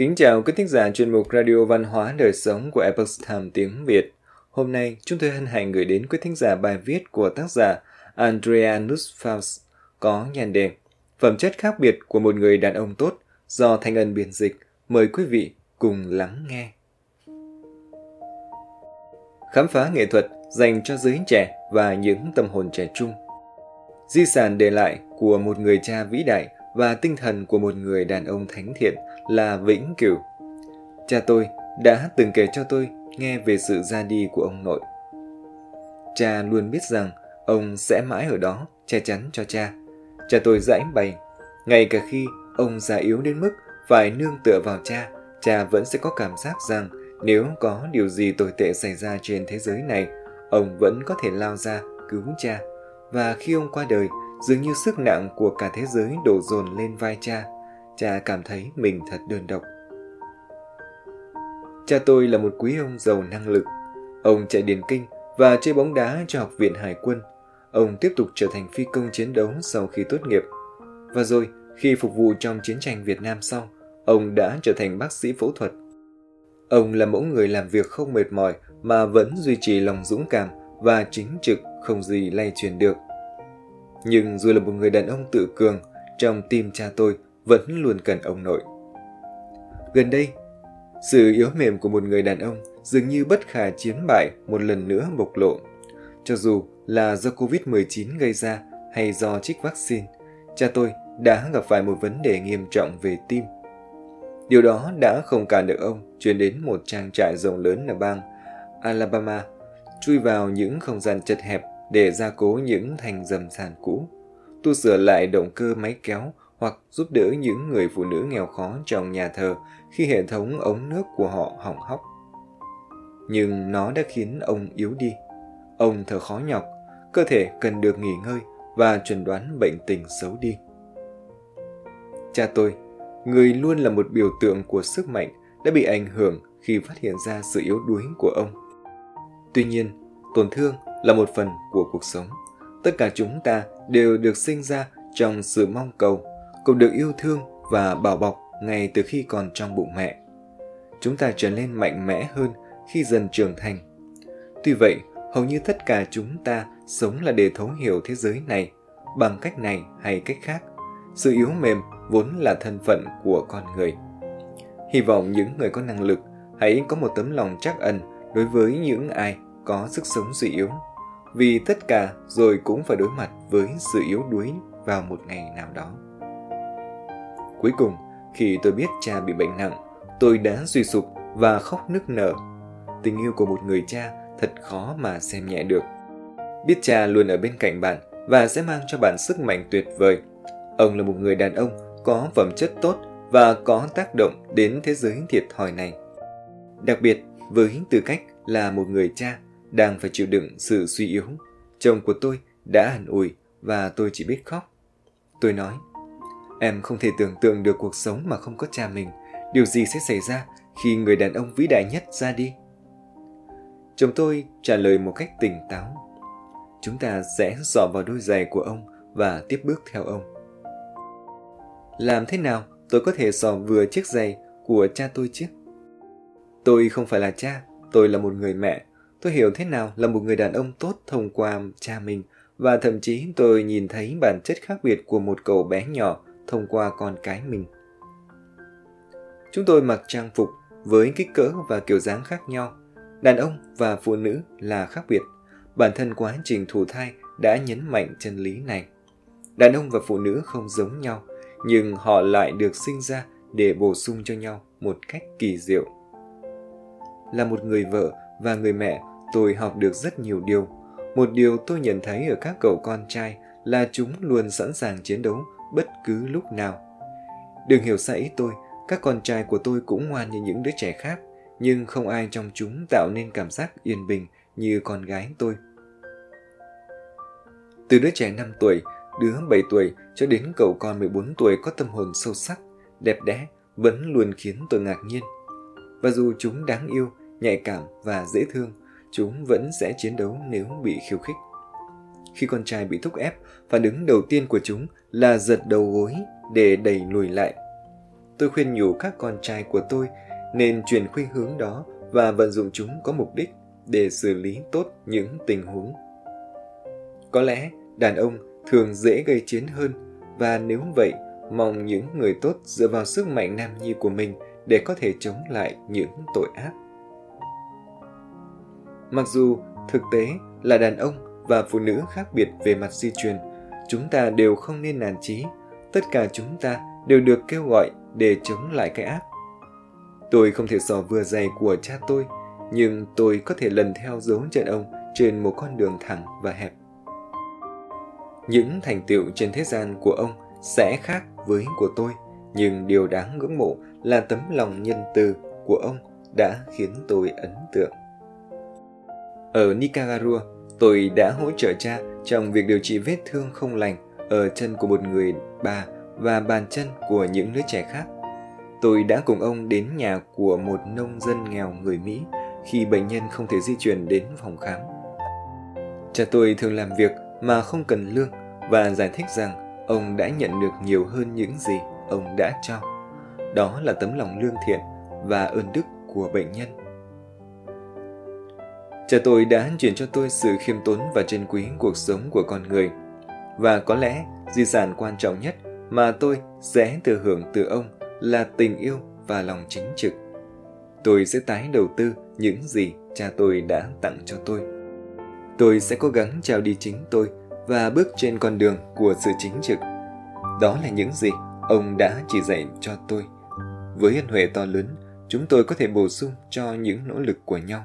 Kính chào quý thính giả chuyên mục Radio Văn hóa Đời Sống của Epoch Time tiếng Việt. Hôm nay, chúng tôi hân hạnh gửi đến quý thính giả bài viết của tác giả Andrea Nussfaus có nhan đề Phẩm chất khác biệt của một người đàn ông tốt do Thanh Ân biên dịch. Mời quý vị cùng lắng nghe. Khám phá nghệ thuật dành cho giới trẻ và những tâm hồn trẻ trung. Di sản để lại của một người cha vĩ đại và tinh thần của một người đàn ông thánh thiện là vĩnh cửu. Cha tôi đã từng kể cho tôi nghe về sự ra đi của ông nội. Cha luôn biết rằng ông sẽ mãi ở đó che chắn cho cha. Cha tôi giải bày, ngay cả khi ông già yếu đến mức phải nương tựa vào cha, cha vẫn sẽ có cảm giác rằng nếu có điều gì tồi tệ xảy ra trên thế giới này, ông vẫn có thể lao ra cứu cha. Và khi ông qua đời, dường như sức nặng của cả thế giới đổ dồn lên vai cha. Cha cảm thấy mình thật đơn độc. Cha tôi là một quý ông giàu năng lực. Ông chạy điền kinh và chơi bóng đá cho học viện hải quân. Ông tiếp tục trở thành phi công chiến đấu sau khi tốt nghiệp. Và rồi, khi phục vụ trong chiến tranh Việt Nam xong, ông đã trở thành bác sĩ phẫu thuật. Ông là mẫu người làm việc không mệt mỏi mà vẫn duy trì lòng dũng cảm và chính trực không gì lay truyền được. Nhưng dù là một người đàn ông tự cường, trong tim cha tôi vẫn luôn cần ông nội. Gần đây, sự yếu mềm của một người đàn ông dường như bất khả chiến bại một lần nữa bộc lộ. Cho dù là do Covid-19 gây ra hay do trích vaccine, cha tôi đã gặp phải một vấn đề nghiêm trọng về tim. Điều đó đã không cản được ông chuyển đến một trang trại rộng lớn ở bang Alabama, chui vào những không gian chật hẹp để gia cố những thành dầm sàn cũ, tu sửa lại động cơ máy kéo hoặc giúp đỡ những người phụ nữ nghèo khó trong nhà thờ khi hệ thống ống nước của họ hỏng hóc. Nhưng nó đã khiến ông yếu đi. Ông thở khó nhọc, cơ thể cần được nghỉ ngơi và chuẩn đoán bệnh tình xấu đi. Cha tôi, người luôn là một biểu tượng của sức mạnh, đã bị ảnh hưởng khi phát hiện ra sự yếu đuối của ông. Tuy nhiên, tổn thương là một phần của cuộc sống. Tất cả chúng ta đều được sinh ra trong sự mong cầu, cùng được yêu thương và bảo bọc ngay từ khi còn trong bụng mẹ. Chúng ta trở nên mạnh mẽ hơn khi dần trưởng thành. Tuy vậy, hầu như tất cả chúng ta sống là để thấu hiểu thế giới này bằng cách này hay cách khác. Sự yếu mềm vốn là thân phận của con người. Hy vọng những người có năng lực hãy có một tấm lòng chắc ẩn đối với những ai có sức sống suy yếu vì tất cả rồi cũng phải đối mặt với sự yếu đuối vào một ngày nào đó. Cuối cùng, khi tôi biết cha bị bệnh nặng, tôi đã suy sụp và khóc nức nở. Tình yêu của một người cha thật khó mà xem nhẹ được. Biết cha luôn ở bên cạnh bạn và sẽ mang cho bạn sức mạnh tuyệt vời. Ông là một người đàn ông có phẩm chất tốt và có tác động đến thế giới thiệt thòi này. Đặc biệt, với tư cách là một người cha đang phải chịu đựng sự suy yếu. Chồng của tôi đã hẳn ủi và tôi chỉ biết khóc. Tôi nói, em không thể tưởng tượng được cuộc sống mà không có cha mình. Điều gì sẽ xảy ra khi người đàn ông vĩ đại nhất ra đi? Chồng tôi trả lời một cách tỉnh táo. Chúng ta sẽ dò vào đôi giày của ông và tiếp bước theo ông. Làm thế nào tôi có thể dò vừa chiếc giày của cha tôi chứ? Tôi không phải là cha, tôi là một người mẹ Tôi hiểu thế nào là một người đàn ông tốt thông qua cha mình và thậm chí tôi nhìn thấy bản chất khác biệt của một cậu bé nhỏ thông qua con cái mình. Chúng tôi mặc trang phục với kích cỡ và kiểu dáng khác nhau. Đàn ông và phụ nữ là khác biệt. Bản thân quá trình thụ thai đã nhấn mạnh chân lý này. Đàn ông và phụ nữ không giống nhau, nhưng họ lại được sinh ra để bổ sung cho nhau một cách kỳ diệu. Là một người vợ và người mẹ, tôi học được rất nhiều điều. Một điều tôi nhận thấy ở các cậu con trai là chúng luôn sẵn sàng chiến đấu bất cứ lúc nào. Đừng hiểu sai ý tôi, các con trai của tôi cũng ngoan như những đứa trẻ khác, nhưng không ai trong chúng tạo nên cảm giác yên bình như con gái tôi. Từ đứa trẻ 5 tuổi, đứa 7 tuổi cho đến cậu con 14 tuổi có tâm hồn sâu sắc, đẹp đẽ vẫn luôn khiến tôi ngạc nhiên. Và dù chúng đáng yêu, nhạy cảm và dễ thương, chúng vẫn sẽ chiến đấu nếu bị khiêu khích. Khi con trai bị thúc ép, phản ứng đầu tiên của chúng là giật đầu gối để đẩy lùi lại. tôi khuyên nhủ các con trai của tôi nên chuyển khuynh hướng đó và vận dụng chúng có mục đích để xử lý tốt những tình huống. Có lẽ đàn ông thường dễ gây chiến hơn và nếu vậy, mong những người tốt dựa vào sức mạnh nam nhi của mình để có thể chống lại những tội ác. Mặc dù thực tế là đàn ông và phụ nữ khác biệt về mặt di truyền, chúng ta đều không nên nản chí. Tất cả chúng ta đều được kêu gọi để chống lại cái ác. Tôi không thể sò vừa dày của cha tôi, nhưng tôi có thể lần theo dấu chân ông trên một con đường thẳng và hẹp. Những thành tựu trên thế gian của ông sẽ khác với của tôi, nhưng điều đáng ngưỡng mộ là tấm lòng nhân từ của ông đã khiến tôi ấn tượng. Ở Nicaragua, tôi đã hỗ trợ cha trong việc điều trị vết thương không lành ở chân của một người bà và bàn chân của những đứa trẻ khác. Tôi đã cùng ông đến nhà của một nông dân nghèo người Mỹ khi bệnh nhân không thể di chuyển đến phòng khám. Cha tôi thường làm việc mà không cần lương và giải thích rằng ông đã nhận được nhiều hơn những gì ông đã cho. Đó là tấm lòng lương thiện và ơn đức của bệnh nhân. Cha tôi đã truyền cho tôi sự khiêm tốn và trân quý cuộc sống của con người. Và có lẽ di sản quan trọng nhất mà tôi sẽ thừa hưởng từ ông là tình yêu và lòng chính trực. Tôi sẽ tái đầu tư những gì cha tôi đã tặng cho tôi. Tôi sẽ cố gắng trao đi chính tôi và bước trên con đường của sự chính trực. Đó là những gì ông đã chỉ dạy cho tôi. Với ân huệ to lớn, chúng tôi có thể bổ sung cho những nỗ lực của nhau.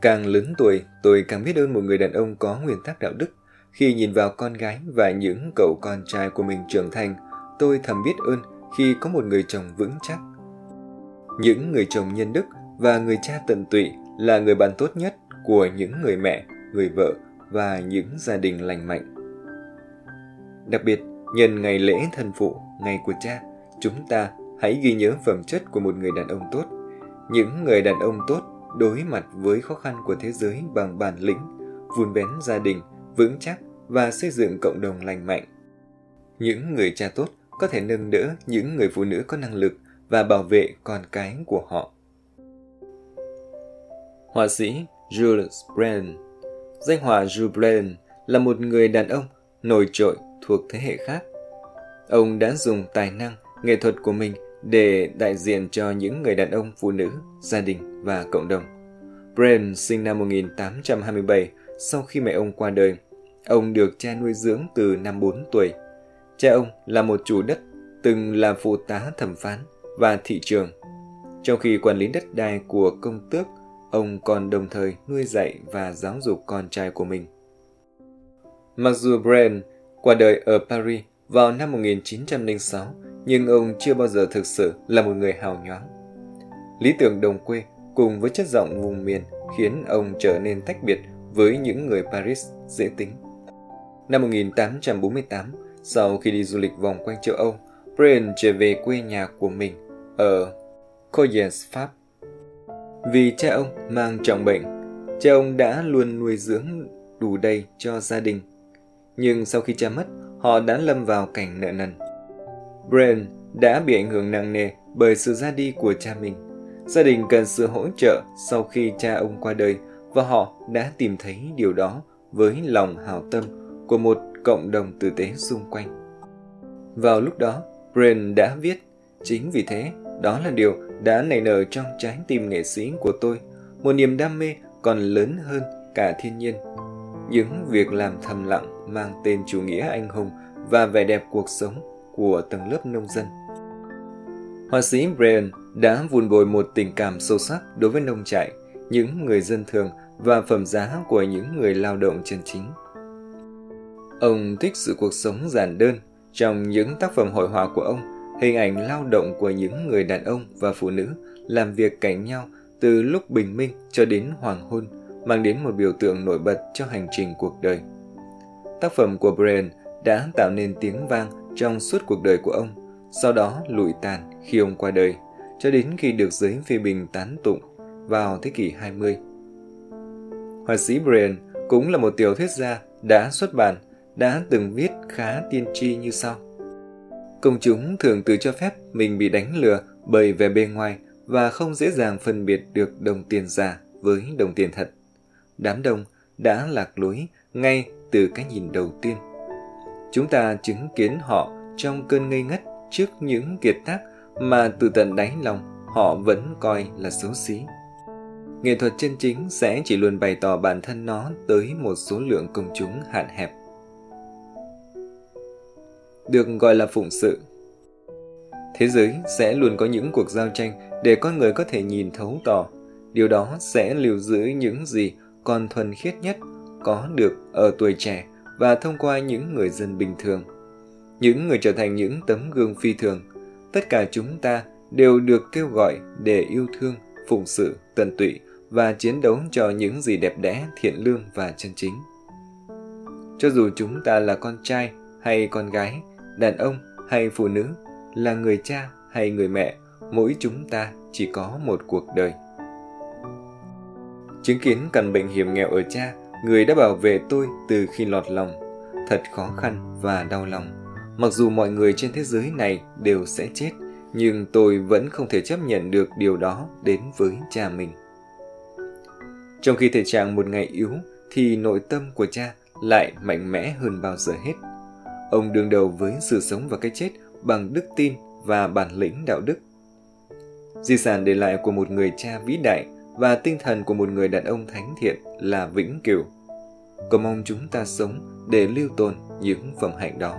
Càng lớn tuổi, tôi càng biết ơn một người đàn ông có nguyên tắc đạo đức. Khi nhìn vào con gái và những cậu con trai của mình trưởng thành, tôi thầm biết ơn khi có một người chồng vững chắc. Những người chồng nhân đức và người cha tận tụy là người bạn tốt nhất của những người mẹ, người vợ và những gia đình lành mạnh. Đặc biệt, nhân ngày lễ thần phụ, ngày của cha, chúng ta hãy ghi nhớ phẩm chất của một người đàn ông tốt. Những người đàn ông tốt đối mặt với khó khăn của thế giới bằng bản lĩnh, vun bén gia đình, vững chắc và xây dựng cộng đồng lành mạnh. Những người cha tốt có thể nâng đỡ những người phụ nữ có năng lực và bảo vệ con cái của họ. Họa sĩ Jules Brennan Danh họa Jules Brennan là một người đàn ông nổi trội thuộc thế hệ khác. Ông đã dùng tài năng, nghệ thuật của mình để đại diện cho những người đàn ông, phụ nữ, gia đình và cộng đồng. Brand sinh năm 1827 sau khi mẹ ông qua đời. Ông được cha nuôi dưỡng từ năm 4 tuổi. Cha ông là một chủ đất, từng là phụ tá thẩm phán và thị trường. Trong khi quản lý đất đai của công tước, ông còn đồng thời nuôi dạy và giáo dục con trai của mình. Mặc dù Brand qua đời ở Paris vào năm 1906, nhưng ông chưa bao giờ thực sự là một người hào nhoáng. Lý tưởng đồng quê cùng với chất giọng vùng miền khiến ông trở nên tách biệt với những người Paris dễ tính. Năm 1848, sau khi đi du lịch vòng quanh châu Âu, Brian trở về quê nhà của mình ở Coyens, Pháp. Vì cha ông mang trọng bệnh, cha ông đã luôn nuôi dưỡng đủ đầy cho gia đình. Nhưng sau khi cha mất, họ đã lâm vào cảnh nợ nần. Brian đã bị ảnh hưởng nặng nề bởi sự ra đi của cha mình. Gia đình cần sự hỗ trợ sau khi cha ông qua đời và họ đã tìm thấy điều đó với lòng hào tâm của một cộng đồng tử tế xung quanh. Vào lúc đó, Brent đã viết, chính vì thế, đó là điều đã nảy nở trong trái tim nghệ sĩ của tôi, một niềm đam mê còn lớn hơn cả thiên nhiên. Những việc làm thầm lặng mang tên chủ nghĩa anh hùng và vẻ đẹp cuộc sống của tầng lớp nông dân. Họa sĩ Brian đã vun bồi một tình cảm sâu sắc đối với nông trại, những người dân thường và phẩm giá của những người lao động chân chính. Ông thích sự cuộc sống giản đơn, trong những tác phẩm hội họa của ông, hình ảnh lao động của những người đàn ông và phụ nữ làm việc cạnh nhau từ lúc bình minh cho đến hoàng hôn mang đến một biểu tượng nổi bật cho hành trình cuộc đời. Tác phẩm của Brian đã tạo nên tiếng vang trong suốt cuộc đời của ông, sau đó lụi tàn khi ông qua đời, cho đến khi được giới phê bình tán tụng vào thế kỷ 20. Họa sĩ Brian cũng là một tiểu thuyết gia đã xuất bản đã từng viết khá tiên tri như sau. Công chúng thường tự cho phép mình bị đánh lừa bởi vẻ bề ngoài và không dễ dàng phân biệt được đồng tiền giả với đồng tiền thật. Đám đông đã lạc lối ngay từ cái nhìn đầu tiên. Chúng ta chứng kiến họ trong cơn ngây ngất trước những kiệt tác mà từ tận đáy lòng họ vẫn coi là xấu xí. Nghệ thuật chân chính sẽ chỉ luôn bày tỏ bản thân nó tới một số lượng công chúng hạn hẹp. Được gọi là phụng sự Thế giới sẽ luôn có những cuộc giao tranh để con người có thể nhìn thấu tỏ. Điều đó sẽ lưu giữ những gì còn thuần khiết nhất có được ở tuổi trẻ và thông qua những người dân bình thường. Những người trở thành những tấm gương phi thường. Tất cả chúng ta đều được kêu gọi để yêu thương, phụng sự, tận tụy và chiến đấu cho những gì đẹp đẽ, thiện lương và chân chính. Cho dù chúng ta là con trai hay con gái, đàn ông hay phụ nữ, là người cha hay người mẹ, mỗi chúng ta chỉ có một cuộc đời. Chứng kiến căn bệnh hiểm nghèo ở cha, người đã bảo vệ tôi từ khi lọt lòng. Thật khó khăn và đau lòng. Mặc dù mọi người trên thế giới này đều sẽ chết, nhưng tôi vẫn không thể chấp nhận được điều đó đến với cha mình. Trong khi thể trạng một ngày yếu, thì nội tâm của cha lại mạnh mẽ hơn bao giờ hết. Ông đương đầu với sự sống và cái chết bằng đức tin và bản lĩnh đạo đức. Di sản để lại của một người cha vĩ đại và tinh thần của một người đàn ông thánh thiện là vĩnh cửu. Cầu mong chúng ta sống để lưu tồn những phẩm hạnh đó.